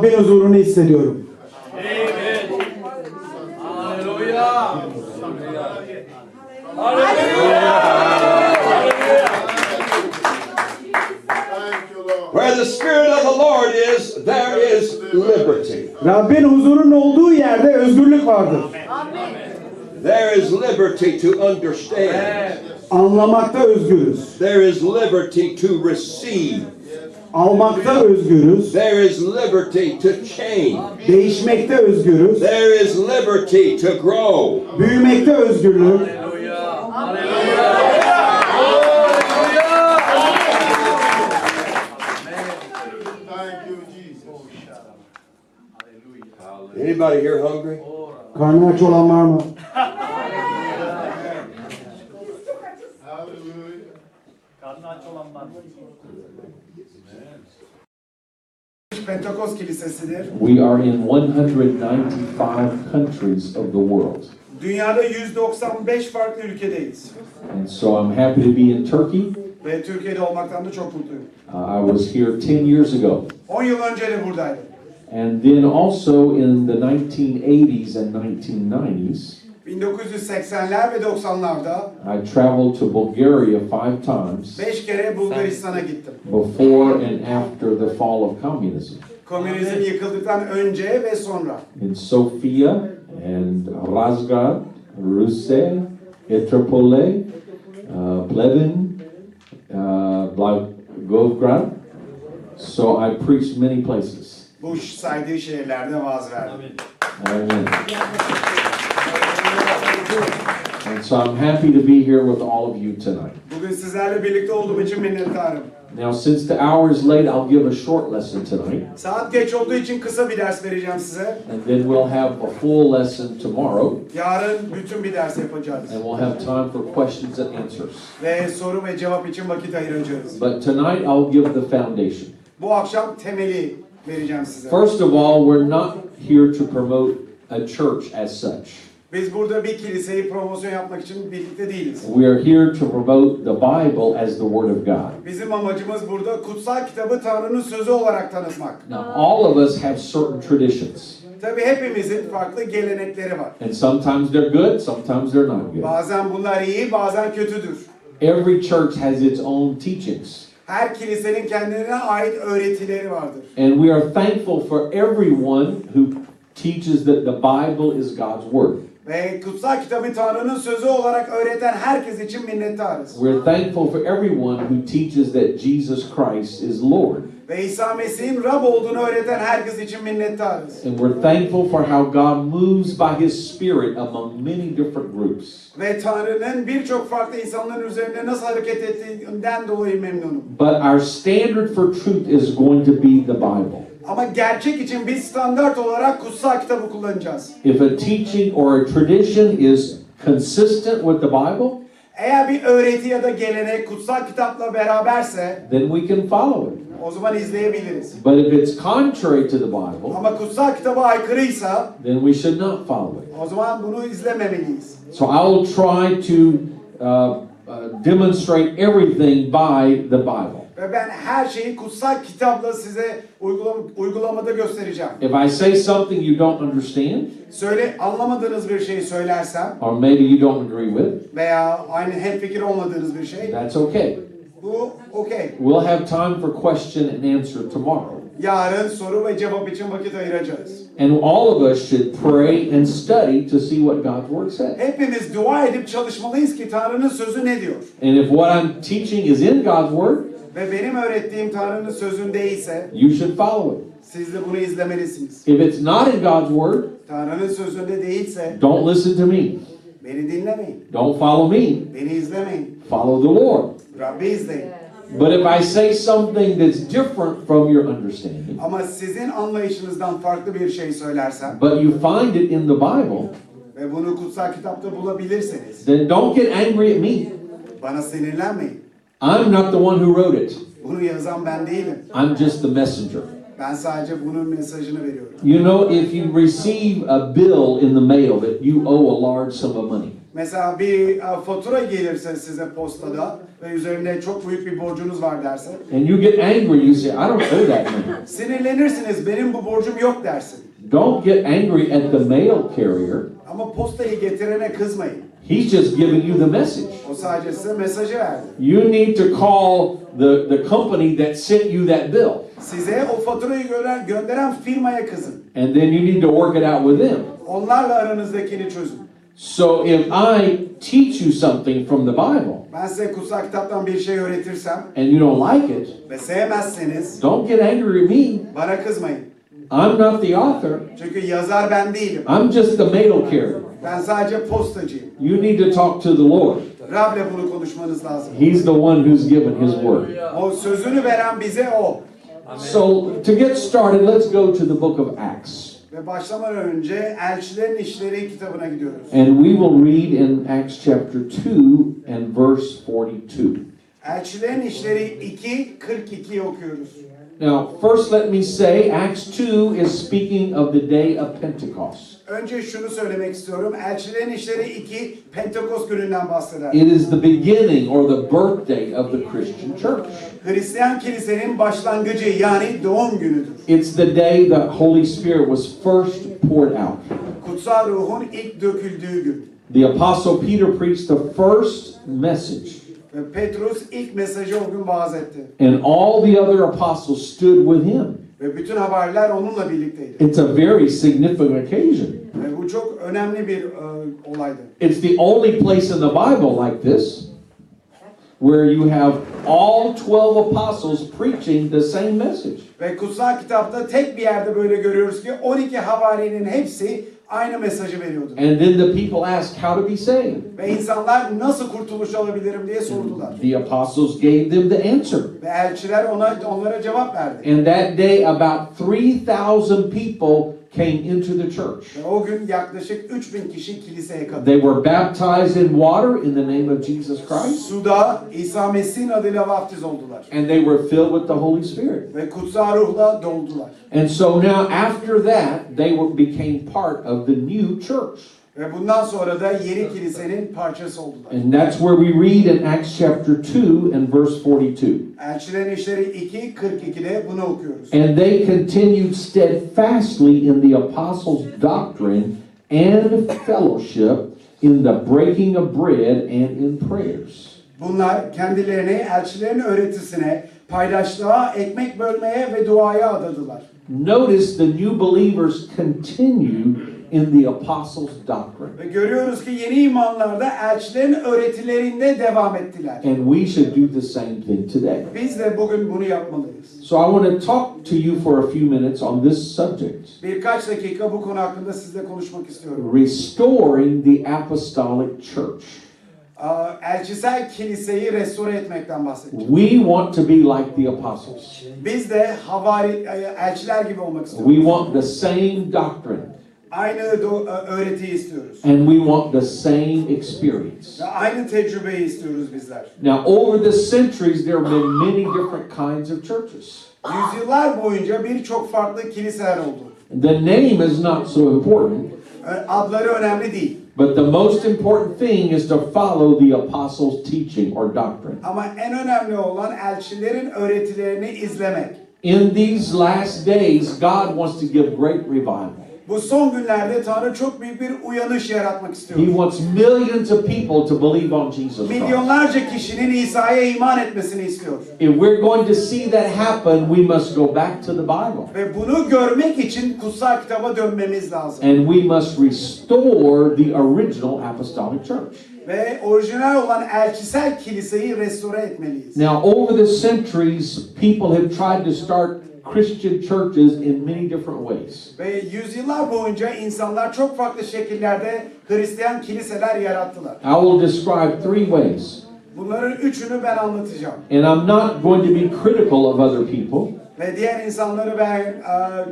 Rabbin huzurunu hissediyorum. Where the Spirit of the Lord is, there is liberty. Rabbin huzurunun olduğu yerde özgürlük vardır. There is liberty to understand. Anlamakta özgürüz. There is liberty to receive. Almakta özgürüz. There is liberty to change. Değişmekte özgürüz. There is liberty to grow. Büyümekte özgürlük. Thank you, Jesus. Anybody here hungry? Karnı aç olan var mı? Hallelujah. Pentekost Kilisesi'dir. We are in 195 countries of the world. Dünyada 195 farklı ülkedeyiz. And so I'm happy to be in Turkey. Ve Türkiye'de olmaktan da çok mutluyum. Uh, I was here 10 years ago. 10 yıl önce de buradaydım. And then also in the 1980s and 1990s, 1980'ler ve 90'larda I traveled to Bulgaria five times 5 kere Bulgaristan'a gittim. before and after the fall of communism. Komünizm yıkıldıktan önce ve sonra. In Sofia and Razgrad, Ruse, Etropole, uh, Plevin, uh, Blagoevgrad. So I preached many places. Bu saydığı şehirlerde vaaz verdim. Amen. And so I'm happy to be here with all of you tonight. Bugün sizlerle birlikte olduğum için minnettarım. Now, since the hour is late, I'll give a short lesson tonight, Saat geç olduğu için kısa bir ders vereceğim size. and then we'll have a full lesson tomorrow, Yarın bütün bir ders yapacağız. and we'll have time for questions and answers. Ve soru ve cevap için vakit ayıracağız. But tonight, I'll give the foundation. Bu akşam temeli vereceğim size. First of all, we're not here to promote a church as such. Biz burada bir kiliseyi promosyon yapmak için birlikte değiliz. We are here to promote the Bible as the Word of God. Bizim amacımız burada kutsal kitabı Tanrı'nın sözü olarak tanıtmak. Now, all of us have certain traditions, Tabii hepimizin farklı gelenekleri var. and sometimes they're good, sometimes they're not good. Bazen bunlar iyi, bazen kötüdür. Every church has its own teachings. Her kilisenin kendine ait öğretileri vardır. And we are thankful for everyone who teaches that the Bible is God's Word. Ve kutsal kitabı Tanrı'nın sözü olarak öğreten herkes için minnettarız. We're thankful for everyone who teaches that Jesus Christ is Lord. Ve İsa Mesih'in Rab olduğunu öğreten herkes için minnettarız. And we're thankful for how God moves by His Spirit among many different groups. Ve Tanrı'nın birçok farklı insanların üzerinde nasıl hareket ettiğinden dolayı memnunum. But our standard for truth is going to be the Bible. Ama gerçek için biz standart olarak kutsal kitabı kullanacağız. If a teaching or a tradition is consistent with the Bible, Eğer bir öğreti ya da gelenek kutsal kitapla beraberse then we can follow it. o zaman izleyebiliriz. But if it's contrary to the Bible, Ama kutsal kitaba aykırıysa then we should not follow it. o zaman bunu izlememeliyiz. So I will try to uh, uh, demonstrate everything by the Bible. Ve ben her şeyi kutsal kitapla size uygulam uygulamada göstereceğim. If I say something you don't understand, Söyle anlamadığınız bir şeyi söylersem or maybe you don't agree with, veya aynı hemfikir olmadığınız bir şey that's okay. bu okey. We'll have time for question and answer tomorrow. Yarın soru ve cevap için vakit ayıracağız. And all of us should pray and study to see what God's Word says. Hepimiz dua edip çalışmalıyız ki Tanrı'nın sözü ne diyor? And if what I'm teaching is in God's Word, Ve benim öğrettiğim Tanrı'nın sözündeyse you should follow it. siz de bunu izlemelisiniz. If it's not in God's Word, Tanrı'nın sözünde değilse don't listen to me. beni dinlemeyin. Don't follow me. Beni izlemeyin. Follow the Lord. Rabbi izleyin. But if I say something that's different from your understanding, Ama sizin anlayışınızdan farklı bir şey söylersem but you find it in the Bible, ve bunu kutsal kitapta bulabilirseniz then don't get angry at me. bana sinirlenmeyin. I'm not the one who wrote it. Bunu yazan ben değilim. I'm just the messenger. Ben sadece bunun mesajını veriyorum. You know, if you receive a bill in the mail that you owe a large sum of money, Mesela bir e, fatura gelirse size postada ve üzerinde çok büyük bir borcunuz var derse and you get angry, you say, I don't owe that money. sinirlenirsiniz benim bu borcum yok dersin. Don't get angry at the mail carrier. Ama postayı getirene kızmayın. He's just giving you the message. O sadece size mesajı verdi. You need to call the, the company that sent you that bill. Size o faturayı gönderen, gönderen firmaya kızın. And then you need to work it out with them. Onlarla aranızdakini çözün. So if I teach you something from the Bible Ben size kutsal kitaptan bir şey öğretirsem and you don't like it, ve sevmezseniz don't get angry at me. bana kızmayın. I'm not the author. Çünkü yazar ben değilim. I'm just the mail carrier. Ben sadece postacıyım. You need to talk to the Lord. Rab'le bunu konuşmanız lazım. He's the one who's given his word. O sözünü veren bize o. So to get started, let's go to the book of Acts. Ve başlamadan önce Elçilerin İşleri kitabına gidiyoruz. And we will read in Acts chapter 2 and verse 42. Elçilerin İşleri 2, 42 okuyoruz. Now, first let me say, Acts 2 is speaking of the day of Pentecost. Önce şunu söylemek istiyorum. Elçilerin İşleri 2, Pentekost gününden bahseder. It is the beginning or the birthday of the Christian church. Hristiyan kilisenin başlangıcı yani doğum günüdür. It's the day the Holy Spirit was first poured out. Kutsal ruhun ilk döküldüğü gün. The Apostle Peter preached the first message, Petrus ilk mesajı o gün vaaz etti. and all the other apostles stood with him. Ve bütün havariler onunla birlikteydi. It's a very significant occasion. Ve bu çok önemli bir e, olaydı. It's the only place in the Bible like this where you have all 12 apostles preaching the same message. Ve kutsal kitapta tek bir yerde böyle görüyoruz ki 12 havarinin hepsi aynı mesajı veriyordu. And then the people ask how to be saved. Ve insanlar nasıl kurtuluş alabilirim diye sordular. The apostles gave them the answer. Ve elçiler ona onlara cevap verdi. And that day, about 3,000 people came into the church. Ve o gün yaklaşık 3000 kişi kiliseye katıldı. They were baptized in water in the name of Jesus Christ, Suda İsa Mesih'in adıyla vaftiz oldular. and they were filled with the Holy Spirit. Ve kutsal ruhla doldular. And so now, after that, they were, became part of the new church. Ve bundan sonra da yeni kilisenin parçası oldular. And that's where we read in Acts chapter 2 and verse 42. Elçilerin İşleri 2, 42'de bunu okuyoruz. And they continued steadfastly in the apostles' doctrine and fellowship, in the breaking of bread and in prayers. Bunlar kendilerini elçilerin öğretisine, paydaşlığa, ekmek bölmeye ve duaya adadılar. Notice the new believers continue in the apostles' doctrine. Ve görüyoruz ki yeni imanlarda elçilerin öğretilerinde devam ettiler. And we should do the same thing today. Biz de bugün bunu yapmalıyız. So I want to talk to you for a few minutes on this subject Birkaç dakika bu konu hakkında sizle konuşmak istiyorum. restoring the apostolic church. Elçisel kiliseyi restore etmekten bahsedeceğim. We want to be like the apostles. Biz de havari, e, elçiler gibi olmak istiyoruz. We want the same doctrine Aynı do- öğretiyi istiyoruz. and we want the same experience. Ve aynı tecrübeyi istiyoruz bizler. Now, over the centuries, there have been many different kinds of churches. Yüzyıllar boyunca birçok farklı kiliseler oldu. The name is not so important, E, Adları önemli değil. but the most important thing is to follow the apostles' teaching or doctrine. Ama en önemli olan elçilerin öğretilerini izlemek. In these last days, God wants to give great revival. Bu son günlerde Tanrı çok büyük bir uyanış yaratmak He istiyor. wants millions of people to believe on Jesus Christ. Milyonlarca kişinin İsa'ya iman etmesini istiyor. If we're going to see that happen, we must go back to the Bible. Ve bunu görmek için kutsal kitaba dönmemiz lazım. And we must restore the original apostolic church. Ve orijinal olan elçisel kiliseyi restore etmeliyiz. Now, over the centuries, people have tried to start Christian churches in many different ways. Ve yüzyıllar boyunca insanlar çok farklı şekillerde Hristiyan kiliseler yarattılar. I will describe three ways. Bunların üçünü ben anlatacağım. And I'm not going to be critical of other people, Ve diğer insanları ben e,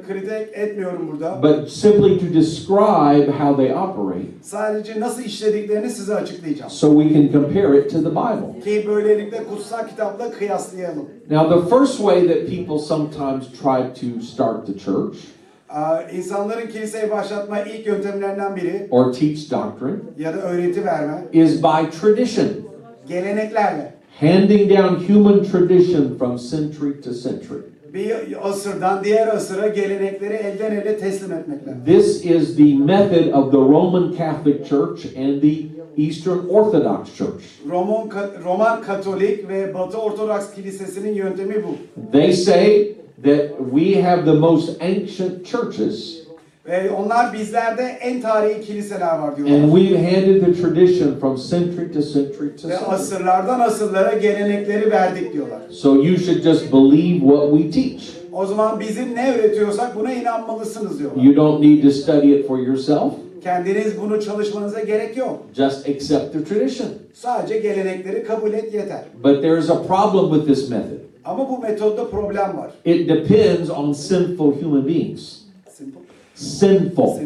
kritik etmiyorum burada. but simply to describe how they operate Sadece nasıl işlediklerini size açıklayacağım. so we can compare it to the Bible. Ki böylelikle kutsal kitapla kıyaslayalım. Now, the first way that people sometimes try to start the church E, insanların kiliseyi başlatma ilk yöntemlerinden biri or teach doctrine ya da öğreti verme is by tradition, geleneklerle. handing down human tradition from century to century. Bir asırdan diğer asıra gelenekleri elden ele teslim etmekle. This is the method of the Roman Catholic Church and the Eastern Orthodox Church. Roman, Roman Katolik ve Batı Ortodoks Kilisesi'nin yöntemi bu. They say that we have the most ancient churches Ve onlar bizlerde en tarihi kiliseler var and diyorlar. we've handed the tradition from century to century to Ve century. asırlardan asırlara gelenekleri verdik diyorlar. So you should just believe what we teach. O zaman bizim ne öğretiyorsak buna inanmalısınız diyorlar. You don't need to study it for yourself. Kendiniz bunu çalışmanıza gerek yok. Just accept the tradition. Sadece gelenekleri kabul et yeter. But there is a problem with this method. Ama bu metodda problem var. It depends on sinful human beings. Sinful.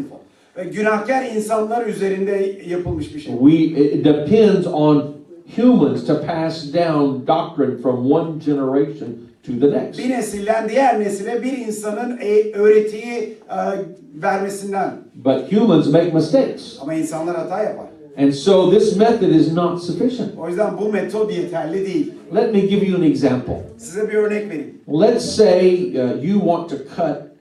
Ve günahkar insanlar üzerinde yapılmış bir şey. We it depends on humans to pass down doctrine from one generation to the next. Bir nesilden diğer nesile bir insanın e- öğretiyi e, vermesinden. But humans make mistakes. Ama insanlar hata yapar. And so this method is not sufficient. O yüzden bu metod yeterli değil. Let me give you an example. Size bir örnek vereyim. Let's say uh, you want to cut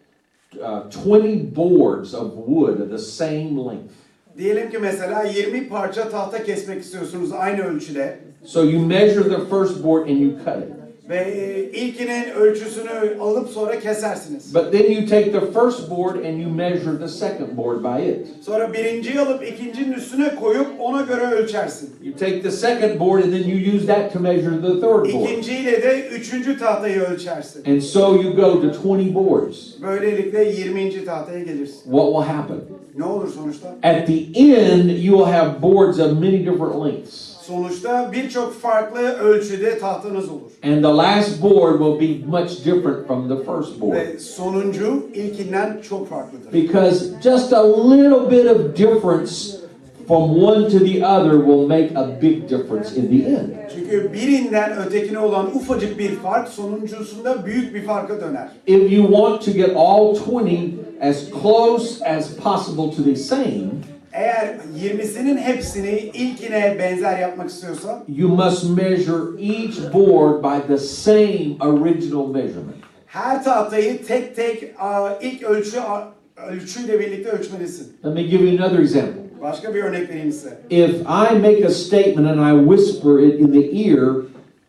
uh, 20 boards of wood of the same length. Diyelim ki mesela 20 parça tahta kesmek istiyorsunuz aynı ölçüde. So you measure the first board and you cut it. Ve e, ilkinin ölçüsünü alıp sonra kesersiniz. But then you take the first board and you measure the second board by it. Sonra birinciyi alıp ikincinin üstüne koyup ona göre ölçersin. You take the second board and then you use that to measure the third board. İkinciyle de üçüncü tahtayı ölçersin. And so you go to 20 boards. Böylelikle 20. tahtaya gelirsin. What will happen? Ne olur sonuçta? At the end, you will have boards of many different lengths. Sonuçta birçok farklı ölçüde tahtanız olur. And the last board will be much different from the first board. Ve sonuncu ilkinden çok farklıdır. Because just a little bit of difference from one to the other will make a big difference in the end. Çünkü birinden ötekine olan ufacık bir fark sonuncusunda büyük bir farka döner. If you want to get all 20 as close as possible to the same, Eğer 20'sinin hepsini ilkine benzer yapmak istiyorsan you must measure each board by the same original measurement. her tahtayı tek tek ilk ölçü ölçüyle birlikte ölçmelisin. Let me give you another example. Başka bir örnek vereyim size. If I make a statement and I whisper it in the ear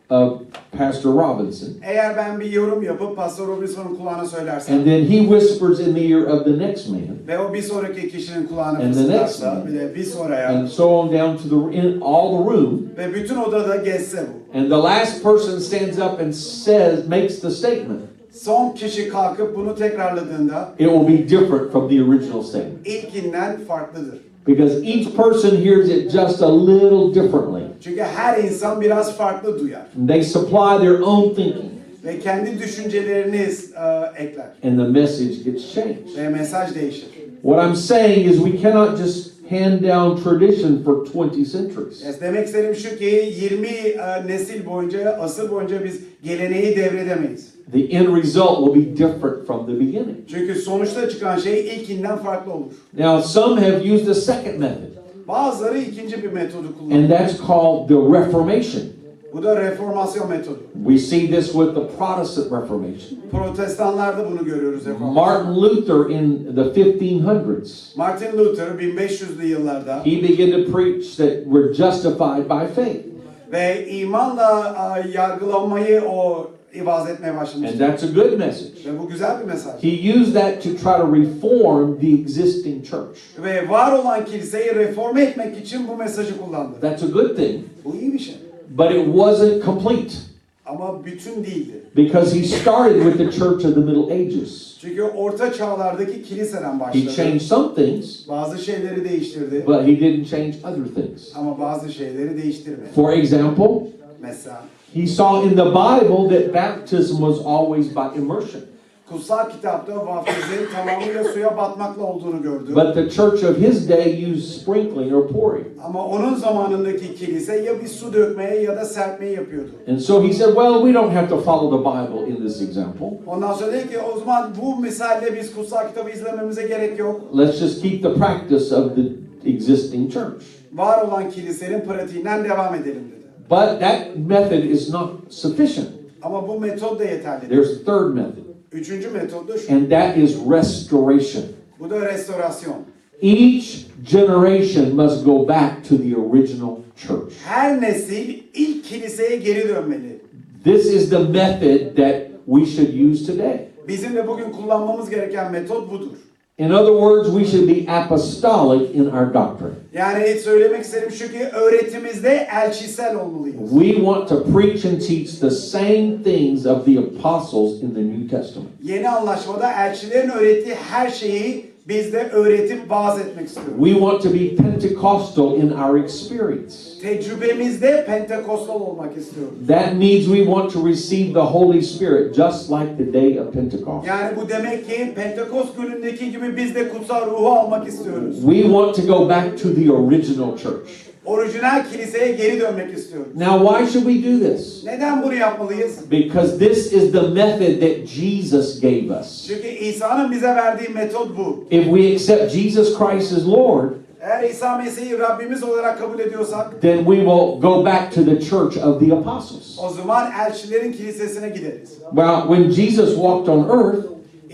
of Pastor Robinson, Eğer ben bir yorum yapıp Pastor Robinson'un kulağına söylersem and then he whispers in the ear of the next man, ve o bir sonraki kişinin kulağına And the fısıldarsa bir de bir sonraya and so on down to the in all the room, ve bütün odada geçse bu. and the last person stands up and says makes the statement, Son kişi kalkıp bunu tekrarladığında it will be different from the original statement. ilkinden farklıdır. Because each person hears it just a little differently. Çünkü her insan biraz farklı duyar They supply their own thinking, ve kendi düşüncelerini e, ekler and the message gets changed. ve mesaj değişir. What I'm saying is we cannot just hand down tradition for 20 centuries. Yani demek istediğim şu ki 20 e, nesil boyunca, asır boyunca biz geleneği devredemeyiz. The end result will be different from the beginning. Çünkü sonuçta çıkan şey ilkinden farklı olur. Now, some have used a second method, Bazıları ikinci bir metodu and kullanıyor. that's called the Reformation. Bu da reformasyon metodu. We see this with the Protestant Reformation. Protestanlarda bunu görüyoruz reformasyon. Martin Luther in the 1500s, Martin Luther 1500'lü yıllarda he began to preach that we're justified by faith. ve imanla e, yargılanmayı o ivaz etmeye başlamış. And that's a good message. Ve bu güzel bir mesaj. He used that to try to reform the existing church. Ve var olan kiliseyi reforme etmek için bu mesajı kullandı. That's a good thing, Bu iyi bir şey. but it wasn't complete. Ama bütün değildi. Because he started with the church of the Middle Ages. Çünkü orta çağlardaki kiliseden He başladı. changed some things, Bazı şeyleri değiştirdi but he didn't change other things. ama bazı şeyleri değiştirmedi. For example, Mesela he saw in the Bible that baptism was always by immersion. kutsal kitapta vaftizin tamamıyla suya batmakla olduğunu gördü. But the church of his day used sprinkling or pouring. Ama onun zamanındaki kilise ya bir su dökmeye ya da serpmeye yapıyordu. And so he said, well, we don't have to follow the Bible in this example. Ondan sonra dedi ki o zaman bu misalde biz kutsal kitabı izlememize gerek yok. Let's just keep the practice of the existing church. Var olan kilisenin pratiğinden devam edelim dedi. But that method is not sufficient. Ama bu metot da yeterli. değil. There's a third method, Üçüncü metot da şu. and that is restoration. Bu da restorasyon. Each generation must go back to the original church. Her nesil ilk kiliseye geri dönmeli. This is the method that we should use today. Bizim de bugün kullanmamız gereken metot budur. In other words, we should be apostolic in our doctrine. Yani söylemek istediğim şu ki öğretimizde elçisel olmalıyız. We want to preach and teach the same things of the apostles in the New Testament. Yeni anlaşmada elçilerin öğrettiği her şeyi biz de öğretip vaaz etmek istiyoruz. We want to be Pentecostal in our experience. Tecrübemizde Pentekostal olmak istiyoruz. That means we want to receive the Holy Spirit just like the day of Pentecost. Yani bu demek ki Pentekost günündeki gibi biz de kutsal ruhu almak istiyoruz. We want to go back to the original church. Orijinal kiliseye geri dönmek istiyoruz. Now, why should we do this? Neden bunu yapmalıyız? Because this is the method that Jesus gave us. Çünkü İsa'nın bize verdiği metot bu. If we accept Jesus Christ as Lord, Eğer İsa Mesih'i Rabbimiz olarak kabul ediyorsak then we will go back to the church of the apostles. o zaman elçilerin kilisesine gideriz. Well, when Jesus walked on earth,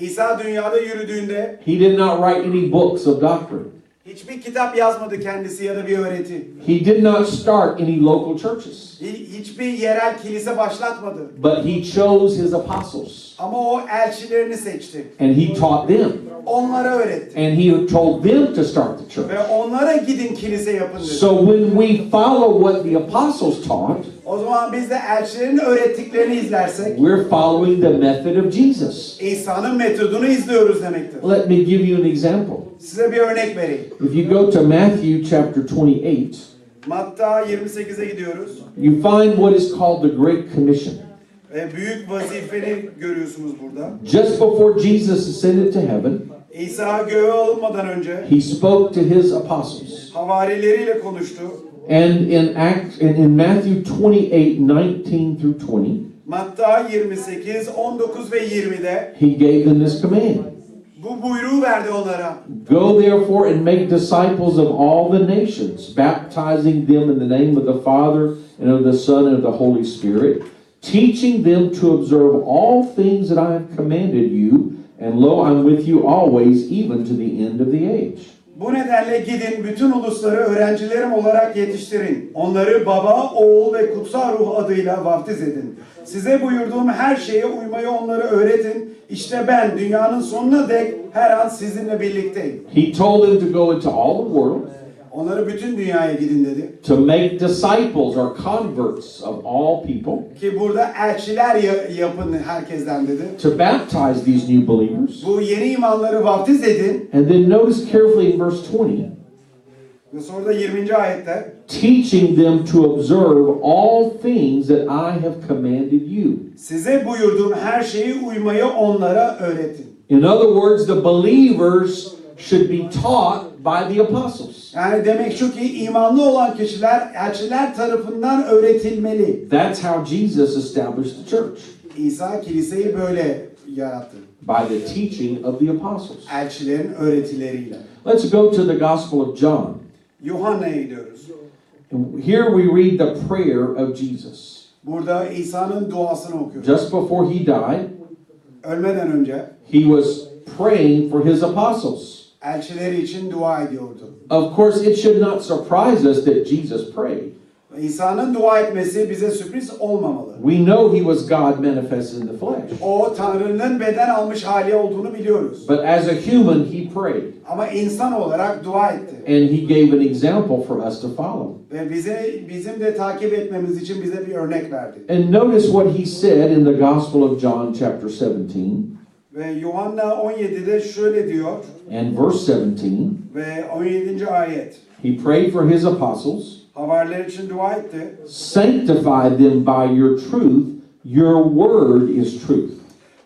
İsa dünyada yürüdüğünde he did not write any books of doctrine. Hiçbir kitap yazmadı kendisi ya da bir öğreti. He did not start any local churches, Hi- Hiçbir yerel kilise başlatmadı. but he chose his apostles Ama o elçilerini seçti. and he taught them Onlara öğretti. and he told them to start the church. Ve onlara gidin kilise yapın dedi. So when we follow what the apostles taught, O zaman biz de elçilerin öğrettiklerini izlersek we're following the method of Jesus. İsa'nın metodunu izliyoruz demektir. Let me give you an example. Size bir örnek vereyim. If you go to Matthew chapter 28, Matta 28'e gidiyoruz. you find what is called the Great Commission. Ve büyük vazifeni görüyorsunuz burada. Just before Jesus ascended to heaven, İsa göğe alınmadan önce he spoke to his apostles. havarileriyle konuştu. And in Act and in Matthew 28, 19 through 20, Matta 28, 19 ve 20'de he gave them this command. bu buyruğu verdi onlara. Go therefore and make disciples of all the nations, baptizing them in the name of the Father and of the Son and of the Holy Spirit, teaching them to observe all things that I have commanded you, and lo, I'm with you always, even to the end of the age. Bu nedenle gidin bütün ulusları öğrencilerim olarak yetiştirin. Onları baba, oğul ve kutsal ruh adıyla vaftiz edin. Size buyurduğum her şeye uymayı onlara öğretin. İşte ben dünyanın sonuna dek her an sizinle birlikteyim. He told them to go into all the world, Onları bütün dünyaya gidin dedi. to make disciples or converts of all people, Ki burada elçiler ya- yapın herkesten dedi. to baptize these new believers. Bu yeni imanları vaftiz edin. And then notice carefully in verse 20, Ve sonra da 20. ayette teaching them to observe all things that I have commanded you. size buyurduğum her şeyi uymayı onlara öğretin. In other words, the believers should be taught by the apostles. Yani demek şu ki imanlı olan kişiler elçiler tarafından öğretilmeli. That's how Jesus established the church İsa kiliseyi böyle yarattı. by the teaching of the apostles. Elçilerin öğretileriyle. Let's go to the Gospel of John. Yuhanna'ya gidiyoruz. Here we read the prayer of Jesus. Burada İsa'nın duasını okuyoruz. Just before he died, Ölmeden önce he was praying for his apostles. Elçileri için dua ediyordu. Of course, it should not surprise us that Jesus prayed. İsa'nın dua etmesi bize sürpriz olmamalı. We know he was God manifested in the flesh. O Tanrı'nın beden almış hali olduğunu biliyoruz. But as a human, he prayed. Ama insan olarak dua etti. And he gave an example for us to follow. Ve bize bizim de takip etmemiz için bize bir örnek verdi. And notice what he said in the Gospel of John, chapter 17, Ve Yuhanna 17'de şöyle diyor and verse 17. ve 17. ayet. He prayed for his apostles. Havariler için dua etti. Sanctify them by your truth. Your word is truth.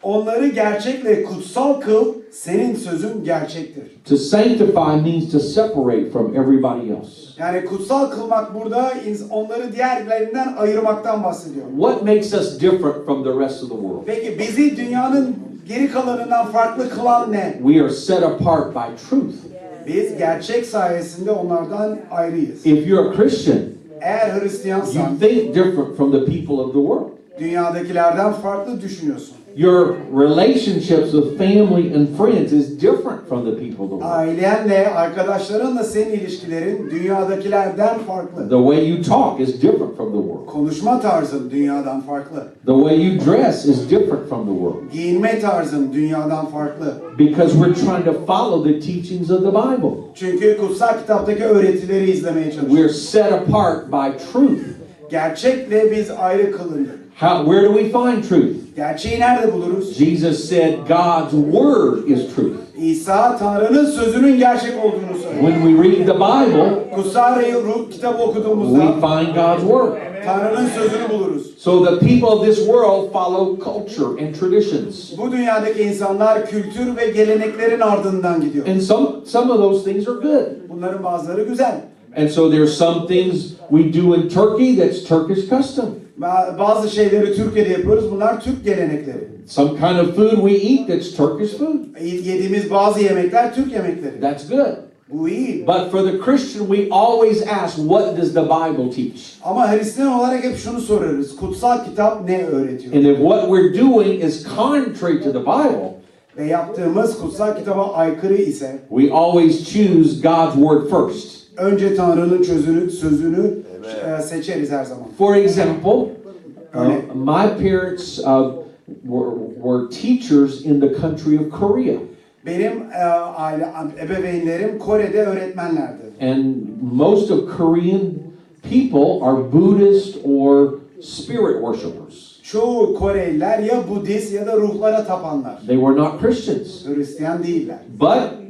Onları gerçekle kutsal kıl, senin sözün gerçektir. To sanctify means to separate from everybody else. Yani kutsal kılmak burada onları diğerlerinden ayırmaktan bahsediyor. What makes us different from the rest of the world? Peki bizi dünyanın geri kalanından farklı kılan ne? We are set apart by truth. Biz gerçek sayesinde onlardan ayrıyız. If you're a Christian, Eğer Hristiyansan you think different from the people of the world. dünyadakilerden farklı düşünüyorsun. Your relationships with family and friends is different from the people of the world. Ailenle, arkadaşlarınla senin ilişkilerin dünyadakilerden farklı. The way you talk is different from the world. Konuşma tarzın dünyadan farklı. The way you dress is different from the world. Giyinme tarzın dünyadan farklı. Because we're trying to follow the teachings of the Bible. Çünkü kutsal kitaptaki öğretileri izlemeye çalışıyoruz. We're set apart by truth. Gerçekle biz ayrı kılındık. How, where do we find truth? Gerçeği nerede buluruz? Jesus said God's word is truth. İsa Tanrı'nın sözünün gerçek olduğunu söylüyor. When we read the Bible, Kutsal Ruh kitabı we okuduğumuzda find God's word. Tanrı'nın sözünü buluruz. So the people of this world follow culture and traditions. Bu dünyadaki insanlar kültür ve geleneklerin ardından gidiyor. And some, some of those things are good. Bunların bazıları güzel. And so there's some things we do in Turkey that's Turkish custom. Ba- Bazı şeyleri Türkiye'de yapıyoruz. Bunlar Türk gelenekleri. Some kind of food we eat that's Turkish food. Yediğimiz bazı yemekler Türk yemekleri. That's good. Bu iyi. But for the Christian, we always ask, what does the Bible teach? Ama Hristiyan olarak hep şunu sorarız. Kutsal kitap ne öğretiyor? And if what we're doing is contrary to the Bible, Ve yaptığımız kutsal kitaba aykırı ise we always choose God's word first. önce Tanrı'nın sözünü e, seçeriz her zaman. For example, uh, my parents uh, were, were teachers in the country of Korea. Benim e, aile ebeveynlerim Kore'de öğretmenlerdi. And most of Korean people are Buddhist or spirit worshipers. Çoğu Koreliler ya Budist ya da ruhlara tapanlar. They were not Christians. Hristiyan değiller. But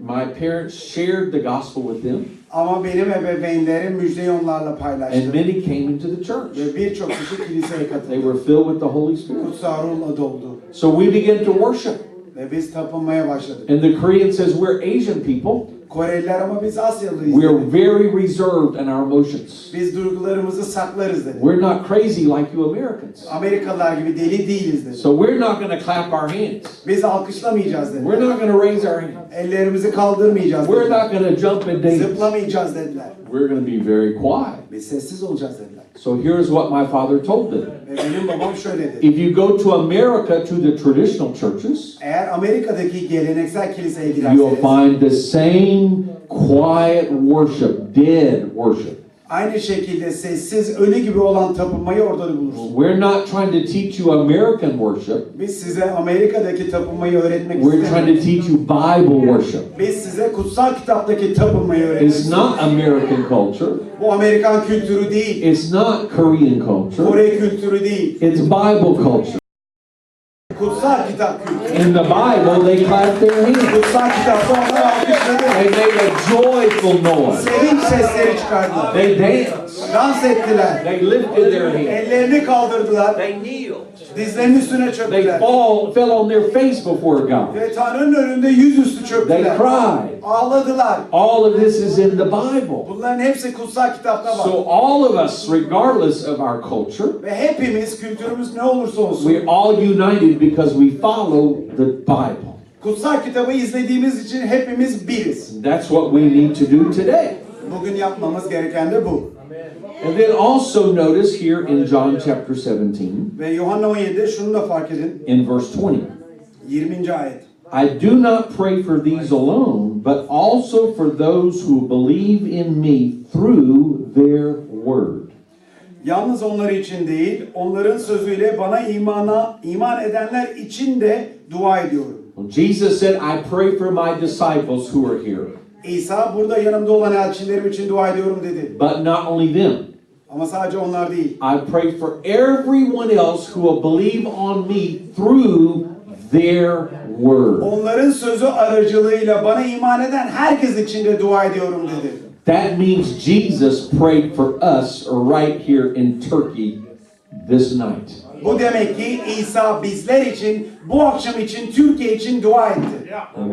my parents shared the gospel with them, Ama benim ebeveynlerim müjdeyi onlarla paylaştı. and many came into the church. Ve birçok kişi kiliseye They were filled with the Holy Spirit. Kutsal ruhla doldu. So we began to worship. Ve biz tapınmaya başladık. And the Korean says, We're Asian people. Koreliler ama biz Asyalıyız. We're dedi. very reserved in our emotions. Biz duygularımızı saklarız dedi. We're not crazy like you Americans. Amerikalılar gibi deli değiliz dedi. So we're not going to clap our hands. Biz alkışlamayacağız dedi. We're not going to raise our hands. Ellerimizi kaldırmayacağız We're dediler. not going to jump and dance. Zıplamayacağız dediler. We're going to be very quiet. Biz sessiz olacağız dediler. So here's what my father told them. Benim babam şöyle dedi. If you go to America to the traditional churches, Eğer Amerika'daki geleneksel kiliseye you'll giderseniz find the same quiet worship, dead worship. aynı şekilde sessiz ölü gibi olan tapınmayı orada da bulursunuz. We're not trying to teach you American worship. Biz size Amerika'daki tapınmayı öğretmek We're trying to istemiyoruz. teach you Bible worship. Biz size kutsal kitaptaki tapınmayı It's not American culture. Bu Amerikan kültürü değil. It's not Korean culture. Kore kültürü değil. It's Bible culture. Kutsal kitap kültürü. In the Bible, they clapped their hands. Kutsal kitapta onlar alkışladı. They made a joyful noise. Sevinç sesleri çıkardılar. They danced. Dans ettiler. They lifted their hands. Ellerini kaldırdılar. They kneeled. Dizlerinin üstüne They çöktüler. fall, fell on their face before God. Ve Tanrı'nın önünde yüzüstü They çöktüler. cried. Ağladılar. All of this is in the Bible. Bunların hepsi kutsal kitapta var. So all of us, regardless of our culture, Ve hepimiz kültürümüz ne olursa olsun we're all united because we follow the Bible. kutsal kitabı izlediğimiz için hepimiz biriz. That's what we need to do today. Bugün yapmamız gereken de bu. And then also notice here in John chapter 17, Ve Yuhanna 17'de şunu da fark edin. in verse 20. 20. ayet. I do not pray for these alone, but also for those who believe in me through their word. Yalnız onlar için değil, onların sözüyle bana imana iman edenler için de dua ediyorum. Well, Jesus said, I pray for my disciples who are here. İsa burada yanımda olan elçilerim için dua ediyorum dedi. But not only them. Ama sadece onlar değil. I pray for everyone else who will believe on me through their word. Onların sözü aracılığıyla bana iman eden herkes için de dua ediyorum dedi. That means Jesus prayed for us right here in Turkey this night. Bu demek ki İsa bizler için, bu akşam için, Türkiye için dua etti.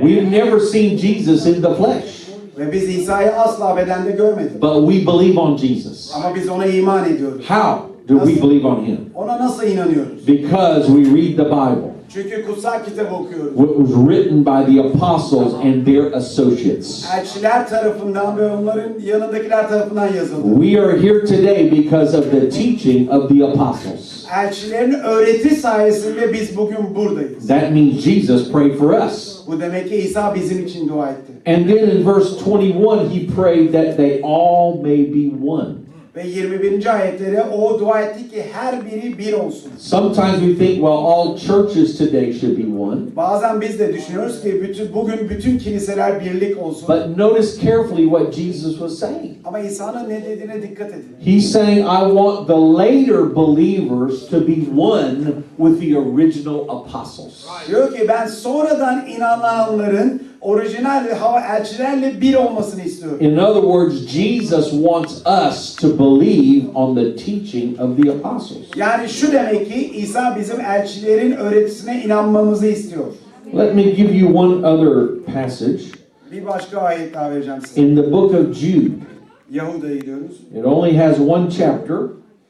We've never seen Jesus in the flesh, Ve biz İsa'yı asla bedende görmedik. but we believe on Jesus. Ama biz ona iman ediyoruz. How do we believe on him? Ona nasıl inanıyoruz? Because we read the Bible. Çünkü kutsal kitap okuyoruz. What was written by the apostles and their associates. Elçiler tarafından ve onların yanındakiler tarafından yazıldı. We are here today because of the teaching of the apostles. Elçilerin öğreti sayesinde biz bugün buradayız. That means Jesus prayed for us. Bu demek ki İsa bizim için dua etti. And then in verse 21, he prayed that they all may be one. Ve 21. ayetleri o dua etti ki her biri bir olsun. Sometimes we think, well, all churches today should be one. Bazen biz de düşünüyoruz ki bütün bugün bütün kiliseler birlik olsun. But notice carefully what Jesus was saying. Ama İsa'nın ne dediğine dikkat edin. He's saying, I want the later believers to be one with the original apostles. Diyor ki ben sonradan inananların orijinal hava elçilerle bir olmasını istiyorum. In other words, Jesus wants us to believe on the teaching of the apostles. Yani şu demek ki İsa bizim elçilerin öğretisine inanmamızı istiyor. Let me give you one other passage Bir başka ayet daha vereceğim size. in the book of Jude. Yahuda'ya gidiyoruz. It only has one chapter,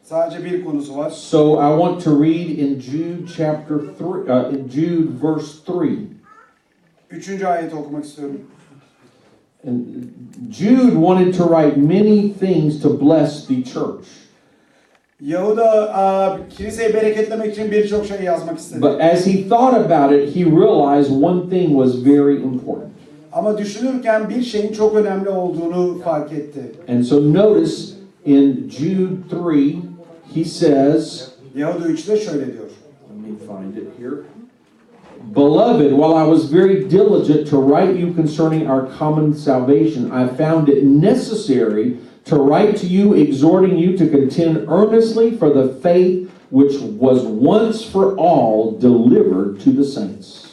Sadece bir konusu var. so I want to read in Jude chapter 3, uh, in Jude verse 3. Üçüncü ayeti okumak istiyorum. And Jude wanted to write many things to bless the church. Yahuda a, kiliseyi bereketlemek için birçok şey yazmak istedi. But as he thought about it, he realized one thing was very important. Ama düşünürken bir şeyin çok önemli olduğunu fark etti. And so notice in Jude 3, he says, Yahuda 3'te şöyle diyor. let me find it here. Beloved, while I was very diligent to write you concerning our common salvation, I found it necessary to write to you, exhorting you to contend earnestly for the faith which was once for all delivered to the saints.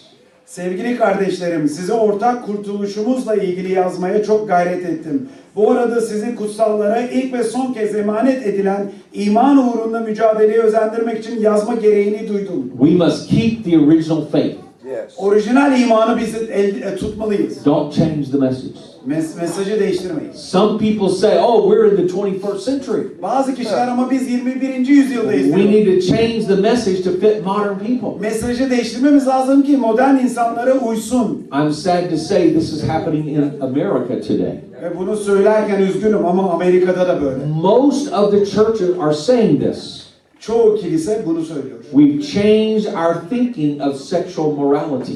Sevgili kardeşlerim, size ortak kurtuluşumuzla ilgili yazmaya çok gayret ettim. Bu arada sizi kutsallara ilk ve son kez emanet edilen iman uğrunda mücadeleye özendirmek için yazma gereğini duydum. We must keep the original faith. Yes. Orijinal imanı biz el, e, tutmalıyız. Don't change the message. Mes- mesajı değiştirmeyiz. Some people say, oh, we're in the 21st century. Bazı kişiler ama biz 21. yüzyıldayız. We need to change the message to fit modern people. Mesajı değiştirmemiz lazım ki modern insanlara uysun. I'm sad to say this is happening in America today. Ve bunu söylerken üzgünüm ama Amerika'da da böyle. Most of the churches are saying this. Çoğu kilise bunu söylüyor. We've changed our thinking of sexual morality.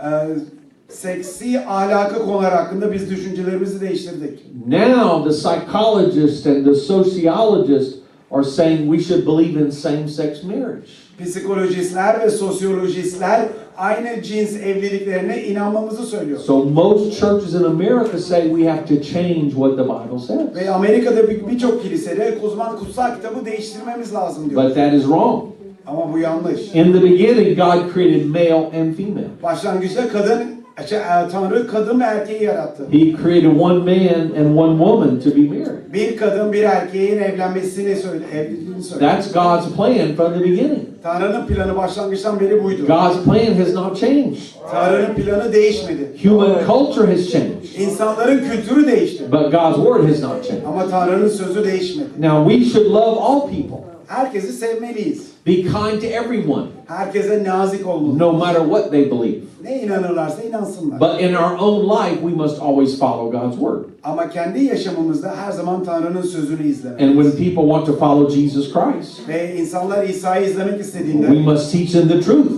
Ee, seksi ahlakı konular hakkında biz düşüncelerimizi değiştirdik. Now the psychologists and the sociologists are saying we should believe in same-sex marriage. Psikolojistler ve sosyolojistler aynı cins evliliklerine inanmamızı söylüyor. So most churches in America say we have to change what the Bible says. Ve Amerika'da bir- birçok kilisede o zaman kutsal kitabı değiştirmemiz lazım diyor. But that is wrong. Ama bu yanlış. In the beginning, God created male and female. Başlangıçta kadın, Tanrı kadın ve erkeği yarattı. He created one man and one woman to be married. Bir kadın bir erkeğin evlenmesini söyle, evliliğini söyle. That's God's plan from the beginning. Tanrı'nın planı başlangıçtan beri buydu. God's plan has not changed. Tanrı'nın planı değişmedi. Human culture has changed, İnsanların kültürü değişti. but God's word has not changed. Ama Tanrı'nın sözü değişmedi. Now we should love all people, Herkesi sevmeliyiz. Be kind to everyone, Herkese nazik olmalı. no matter what they believe. Ne inanırlarsa inansınlar. But in our own life, we must always follow God's word. Ama kendi yaşamımızda her zaman Tanrı'nın sözünü And izlemeliyiz. when people want to follow Jesus Christ, Ve insanlar İsa'yı izlemek istediğinde we must teach them the truth.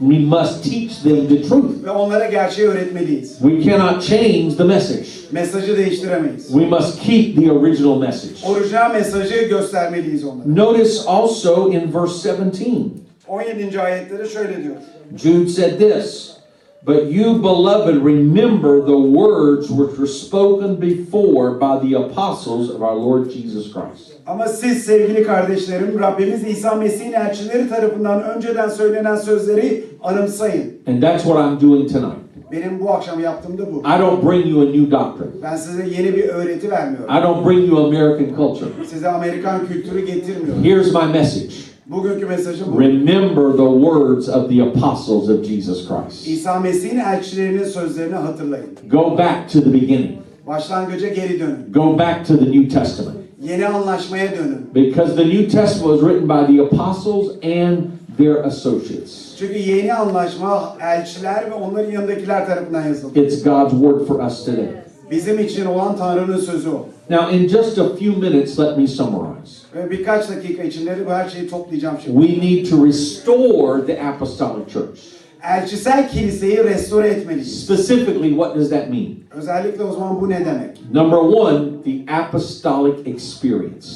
We must teach them the truth. ve onlara gerçeği öğretmeliyiz. We cannot change the message. Mesajı değiştiremeyiz. We must keep the original message. Orijinal mesajı göstermeliyiz onlara. Notice also in verse 17, 17. ayette de şöyle diyor. Jude said this But you, beloved, remember the words which were spoken before by the apostles of our Lord Jesus Christ. Ama siz sevgili kardeşlerim Rabbimiz İsa Mesih'in elçileri tarafından önceden söylenen sözleri anımsayın. And that's what I'm doing tonight. Benim bu akşam yaptığım da bu. I don't bring you a new doctrine. Ben size yeni bir öğreti vermiyorum. I don't bring you American culture. Size Amerikan kültürü getirmiyorum. Here's my message. Bugünkü mesajım bu. Remember the words of the apostles of Jesus Christ. İsa Mesih'in elçilerinin sözlerini hatırlayın. Go back to the beginning. Başlangıca geri dönün. Go back to the New Testament. Yeni anlaşmaya dönün. Because the New Testament was written by the apostles and their associates. Çünkü yeni anlaşma elçiler ve onların yanındakiler tarafından yazıldı. It's God's word for us today. Bizim için olan Tanrı'nın sözü o. Now, in just a few minutes, let me summarize. Birkaç dakika içinde bu her şeyi toplayacağım şimdi. We need to restore the apostolic church. Elçisel kiliseyi restore etmeliyiz. Specifically, what does that mean? Özellikle o zaman bu ne demek? Number one, the apostolic experience.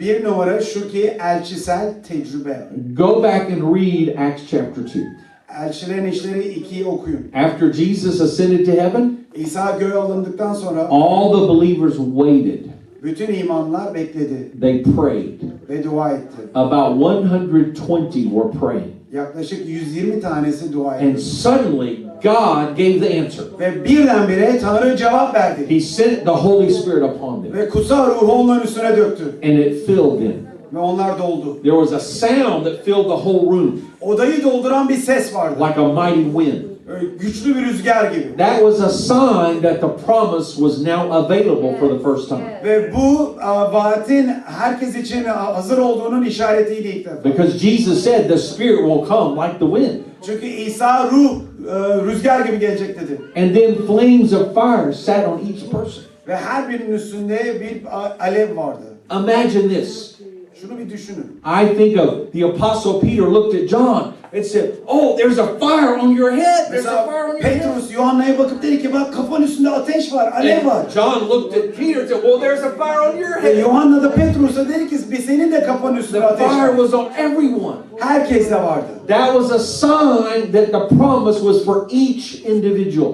Bir numara şu ki elçisel tecrübe. Go back and read Acts chapter 2. Elçilerin işleri 2'yi okuyun. After Jesus ascended to heaven, İsa göğe alındıktan sonra all the believers waited. bütün imanlar bekledi They prayed. ve dua etti. About 120 were praying. Yaklaşık 120 tanesi dua And etti. suddenly, God gave the answer. Ve birdenbire Tanrı cevap verdi. He sent the Holy Spirit upon them, Ve kutsal ruhu onların üstüne döktü. and it filled them. Ve onlar doldu. There was a sound that filled the whole room, Odayı dolduran bir ses vardı. like a mighty wind. Güçlü bir rüzgar gibi. That was a sign that the promise was now available for the first time. Ve bu vaatin herkes için hazır olduğunun işaretiydi ilk defa. Because Jesus said the Spirit will come like the wind. Çünkü İsa ruh e, rüzgar gibi gelecek dedi. And then flames of fire sat on each person. Ve her birinin üstünde bir alev vardı. Imagine this. Şunu bir düşünün. I think of the Apostle Peter looked at John and said, Oh, there's a fire on your head. There's a Mesela fire on your head. Petrus Yuhanna'ya bakıp dedi ki bak kafanın üstünde ateş var, alev var. And John looked at Peter and said, Well, there's a fire on your Ve head. Yuhanna da Petrus'a dedi ki "Bir senin de kafanın üstünde The ateş fire var. was on everyone. Herkeste vardı. That was a sign that the promise was for each individual.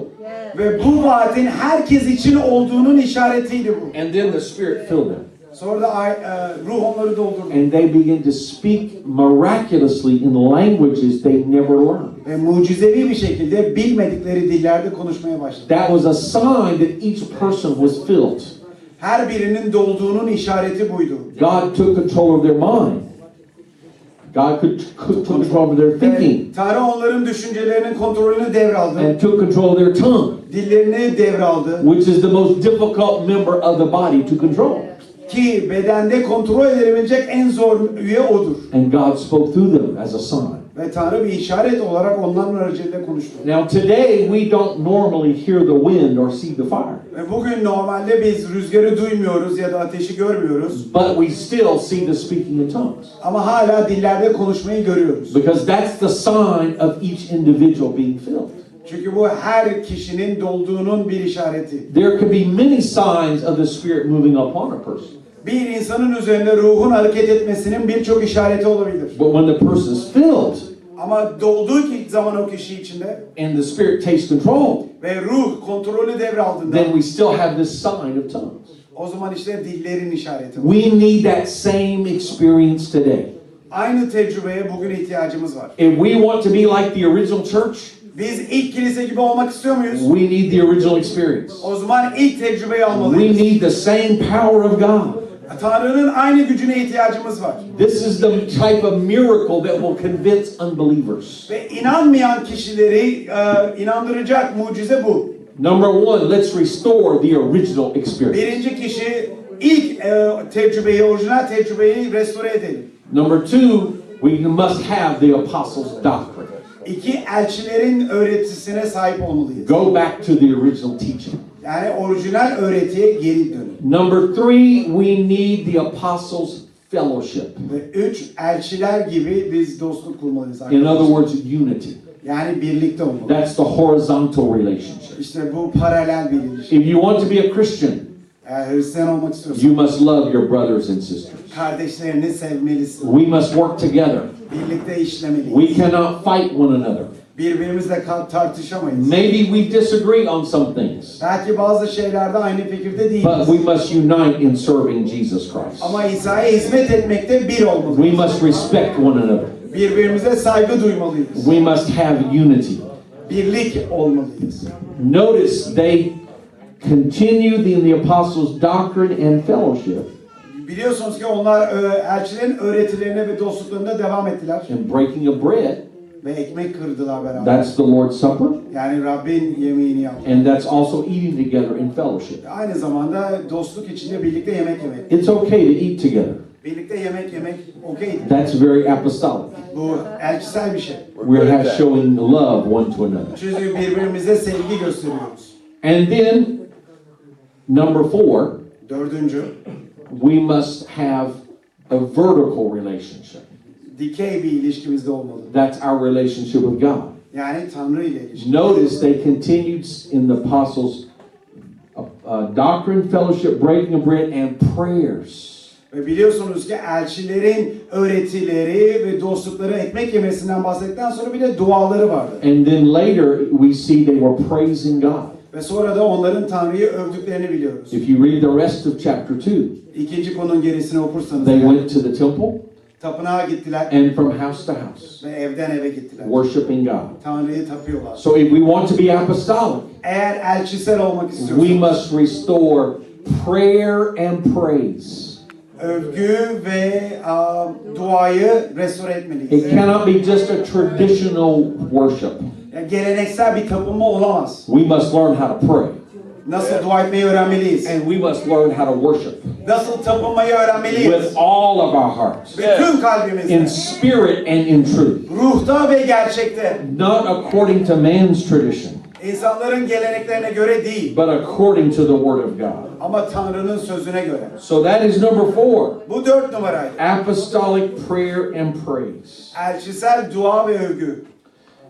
Ve bu vaatin herkes için olduğunun işaretiydi bu. And then the Spirit filled them. Sonra da ay- e, ruh onları doldurdu. And they began to speak miraculously in languages they never learned. Ve mucizevi bir şekilde bilmedikleri dillerde konuşmaya başladı. That was a sign that each person was filled. Her birinin dolduğunun işareti buydu. God took control of their mind. God could, could took control of their thinking Tanrı onların düşüncelerinin kontrolünü devraldı. and took control of their tongue, Dillerini devraldı. which is the most difficult member of the body to control. Ki bedende kontrol edilebilecek en zor üye odur. And God spoke through them as a sign. Ve Tanrı bir işaret olarak onların aracılığıyla konuştu. Now, today we don't normally hear the wind or see the fire, Ve bugün normalde biz rüzgarı duymuyoruz ya da ateşi görmüyoruz. but we still see the speaking in tongues Ama hala dillerde konuşmayı görüyoruz. because that's the sign of each individual being filled. Çünkü bu her kişinin dolduğunun bir işareti. There could be many signs of the Spirit moving upon a person, Bir insanın üzerinde ruhun hareket etmesinin birçok işareti olabilir. but when the person's filled Ama dolduğu zaman o kişi içinde and the Spirit takes control, ve ruh kontrolü devraldığında then we still have this sign of tongues. o zaman işte dillerin işareti var. We need that same experience today. Aynı tecrübeye bugün ihtiyacımız var. If we want to be like the original church, Biz ilk kilise gibi olmak istiyor muyuz? we need the original experience. O zaman ilk tecrübeyi We almalıyız. need the same power of God. Tanrı'nın aynı gücüne ihtiyacımız var. This is the type of miracle that will convince unbelievers. Ve inanmayan kişileri e, inandıracak mucize bu. Number one, let's restore the original experience. Birinci kişi ilk e, tecrübeyi, orijinal tecrübeyi restore edelim. Number two, we must have the apostles' doctrine. İki, elçilerin öğretisine sahip olmalıyız. Go back to the original teaching. Yani orijinal öğretiye geri dönün. Number three, we need the apostles' fellowship. Ve üç, elçiler gibi biz dostluk kurmalıyız In other arkadaşlar. words, unity. Yani birlikte olmalı. That's the horizontal relationship. İşte bu paralel bir ilişki. If you want to be a Christian, Eğer Hristiyan olmak istiyorsan you must love your brothers and sisters. kardeşlerini sevmelisin. We must work together. Birlikte işlemeliyiz. We cannot fight one another. Birbirimizle tartışamayız. Maybe we disagree on some things, Belki bazı şeylerde aynı fikirde but değiliz. we must unite in serving Jesus Christ. Ama İsa'ya hizmet etmekte bir We olmalıyız. must respect one another. Birbirimize saygı duymalıyız. We must have unity. Birlik olmalıyız. Notice they continued in the apostles' doctrine and fellowship Biliyorsunuz ki onlar e, elçilerin öğretilerine ve dostluklarına devam ettiler. and breaking of bread. Ve ekmek kırdılar beraber. That's the Lord's Supper, Yani Rabbin yemeğini yaptı. and that's also eating together in fellowship. Aynı zamanda dostluk içinde birlikte yemek yemek. It's okay to eat together. Birlikte yemek yemek okeydi. That's very apostolic. Bu elçisel bir şey. Have that. showing love one to another. Çünkü birbirimize sevgi gösteriyoruz. And then, number four, Dördüncü, we must have a vertical relationship. dikey bir ilişkimizde olmalı. That's our relationship with God. Yani Tanrı ile. Notice they continued in the apostles' uh, uh, doctrine, fellowship, breaking of bread, and prayers. Ve biliyorsunuz ki elçilerin öğretileri ve dostlukları ekmek yemesinden bahsettikten sonra bir de duaları vardı. And then later, we see they were praising God. Ve sonra da onların Tanrı'yı övdüklerini biliyoruz. If you read the rest of chapter 2, İkinci konunun gerisini okursanız they eğer, went to the temple tapınağa gittiler and from house to house, ve evden eve gittiler. worshiping God. Tanrı'yı tapıyorlar. So if we want to be apostolic, Eğer elçisel olmak we istiyorsanız must restore prayer and praise. övgü ve a, duayı restore etmeliyiz. It cannot be just a traditional worship. Yani geleneksel bir tapınma olamaz. We must learn how to pray. Nasıl dua etmeyi öğrenmeliyiz. And we must learn how to worship Nasıl tapınmayı öğrenmeliyiz. with all of our hearts, Bütün kalbimizle. in spirit and in truth, Ruhta ve gerçekte. not according to man's tradition, İnsanların geleneklerine göre değil. but according to the Word of God. Ama Tanrı'nın sözüne göre. So that is number four Bu dört numaraydı. apostolic prayer and praise. Elçisel dua ve övgü.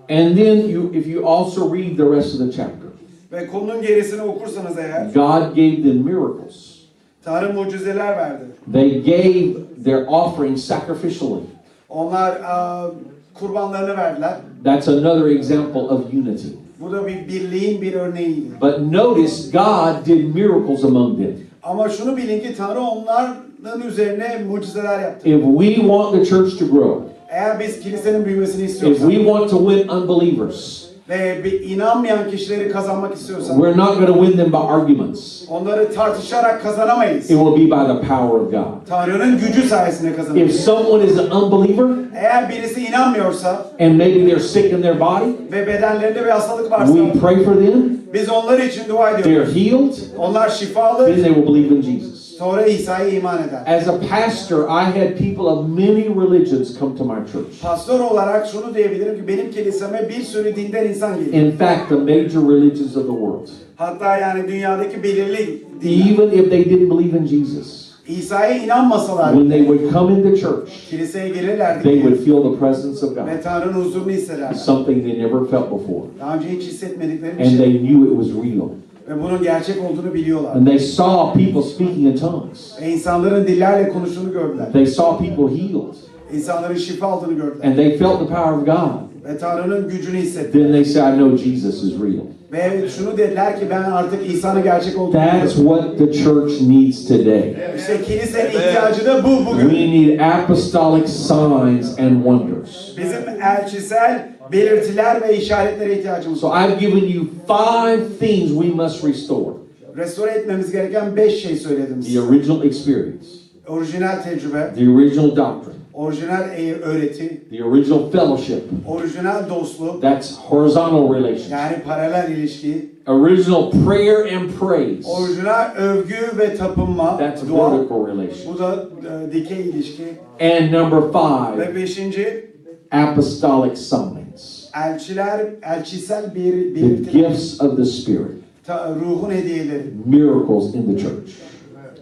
And then you if you also read the rest of the chapter, Ve konunun gerisini okursanız eğer God gave them miracles. Tanrı mucizeler verdi. They gave their offering sacrificially. Onlar a, kurbanlarını verdiler. That's another example of unity. Bu da bir birliğin bir örneğiydi. But notice God did miracles among them. Ama şunu bilin ki Tanrı onların üzerine mucizeler yaptı. If we want the church to grow, Eğer biz kilisenin büyümesini if istiyorsak we want to win unbelievers, ve bir inanmayan kişileri kazanmak istiyorsak we're not going to win them by arguments. onları tartışarak kazanamayız. It will be by the power of God. Tanrı'nın gücü sayesinde If someone is an unbeliever Eğer birisi inanmıyorsa and maybe they're sick in their body, ve bedenlerinde bir hastalık varsa we pray for them, biz onlar için dua they're ediyoruz. healed, Onlar şifalı then they will believe in Jesus. Sonra İsa'ya iman eder. As a pastor, I had people of many religions come to my church. Pastör olarak şunu diyebilirim ki benim kiliseme bir sürü dinden insan geliyor. In fact, the major religions of the world. Hatta yani dünyadaki belirli dinler. Even if they didn't believe in Jesus, İsa'ya inanmasalar when they would come into church, kiliseye girirlerdi they would feel the presence of ve God. Tanrı'nın huzurunu hissederler. Something they never felt before. Daha önce hiç hissetmedikleri bir And şey. they knew it was real. Ve bunun gerçek olduğunu biliyorlar. And they saw people speaking in tongues. Ve insanların dillerle konuştuğunu gördüler. They saw people healed. İnsanların şifa aldığını gördüler. And they felt the power of God. Ve Tanrı'nın gücünü hissettiler. Then they said, I know Jesus is real. Ve şunu dediler ki ben artık İsa'nın gerçek olduğunu That's what the church needs today. İşte kilisenin ihtiyacı da bu We bugün. need apostolic signs and wonders. Bizim elçisel belirtiler ve işaretlere ihtiyacımız So var. I've given you five things we must restore Restore etmemiz gereken beş şey söyledim the size. original experience, Orijinal tecrübe, the original doctrine, orijinal e- öğreti, the original fellowship. orijinal dostluk, That's horizontal relation. yani paralel ilişki, Original prayer and praise. orijinal övgü ve tapınma, That's dua. vertical relation. Bu da e, dikey ilişki. And number five, Ve beşinci, apostolic signs. elçiler, elçisel bir The belirtiler, gifts of the Spirit, ta- ruhun hediyeleri, miracles in the church.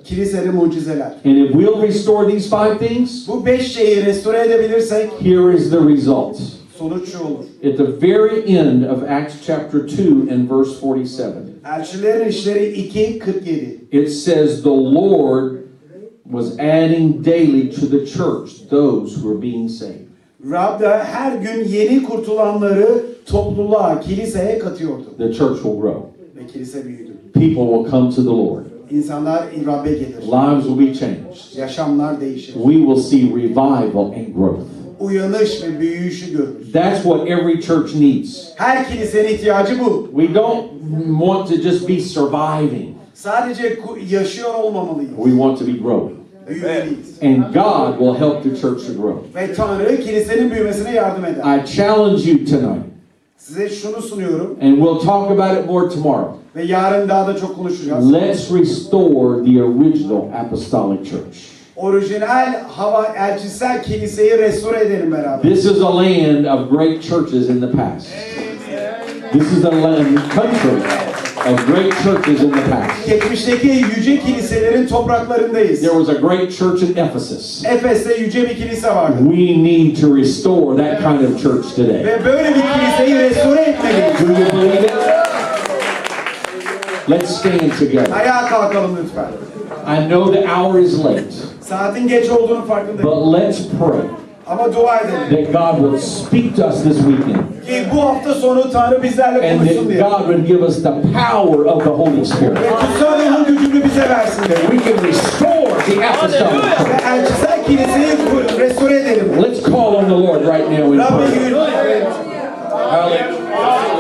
Kilisede mucizeler. And if we'll restore these five things, Bu beş şeyi restore edebilirsek here is the result. sonuç şu olur. At the very end of Acts chapter 2 and verse 47, Elçilerin işleri 2.47. it says, The Lord was adding daily to the church those who were being saved. Rab da her gün yeni kurtulanları topluluğa, kiliseye katıyordu. The church will grow. Ve kilise büyüdü. People will come to the Lord. İnsanlar Rab'be gelir. Lives will be changed. Yaşamlar değişir. We will see revival and growth. Uyanış ve büyüyüşü görürüz. That's what every church needs. Her kilisenin ihtiyacı bu. We don't want to just be surviving. Sadece yaşıyor olmamalıyız. We want to be growing. Büyümeliyiz. And God will help the church to grow. Ve Tanrı kilisenin büyümesine yardım eder. I challenge you tonight, Size şunu sunuyorum and we'll talk about it more tomorrow. ve yarın daha da çok konuşacağız. Let's restore the original apostolic church. Orijinal hava elçisel kiliseyi restore edelim beraber. This is a land of great churches in the past. This is a land, country of great churches in the past. Geçmişteki yüce kiliselerin topraklarındayız. There was a great church in Ephesus. Efes'te yüce bir kilise vardı. We need to restore that kind of church today. Ve böyle bir kiliseyi restore etmeliyiz. Do you believe it? Let's stand together. Ayağa kalkalım lütfen. I know the hour is late, Saatin geç olduğunu farkındayım. but let's pray Ama dua edelim. that God will speak to us this weekend Ki bu hafta sonu Tanrı bizlerle and konuşsun that diye. God will give us the power of the Holy Spirit. Ve kutsal ruhun gücünü bize versin diye. That we can restore the apostolic Ve elçisel kiliseyi kur- restore edelim. Let's call on the Lord right now in Rabbe prayer. yürü. Hallelujah.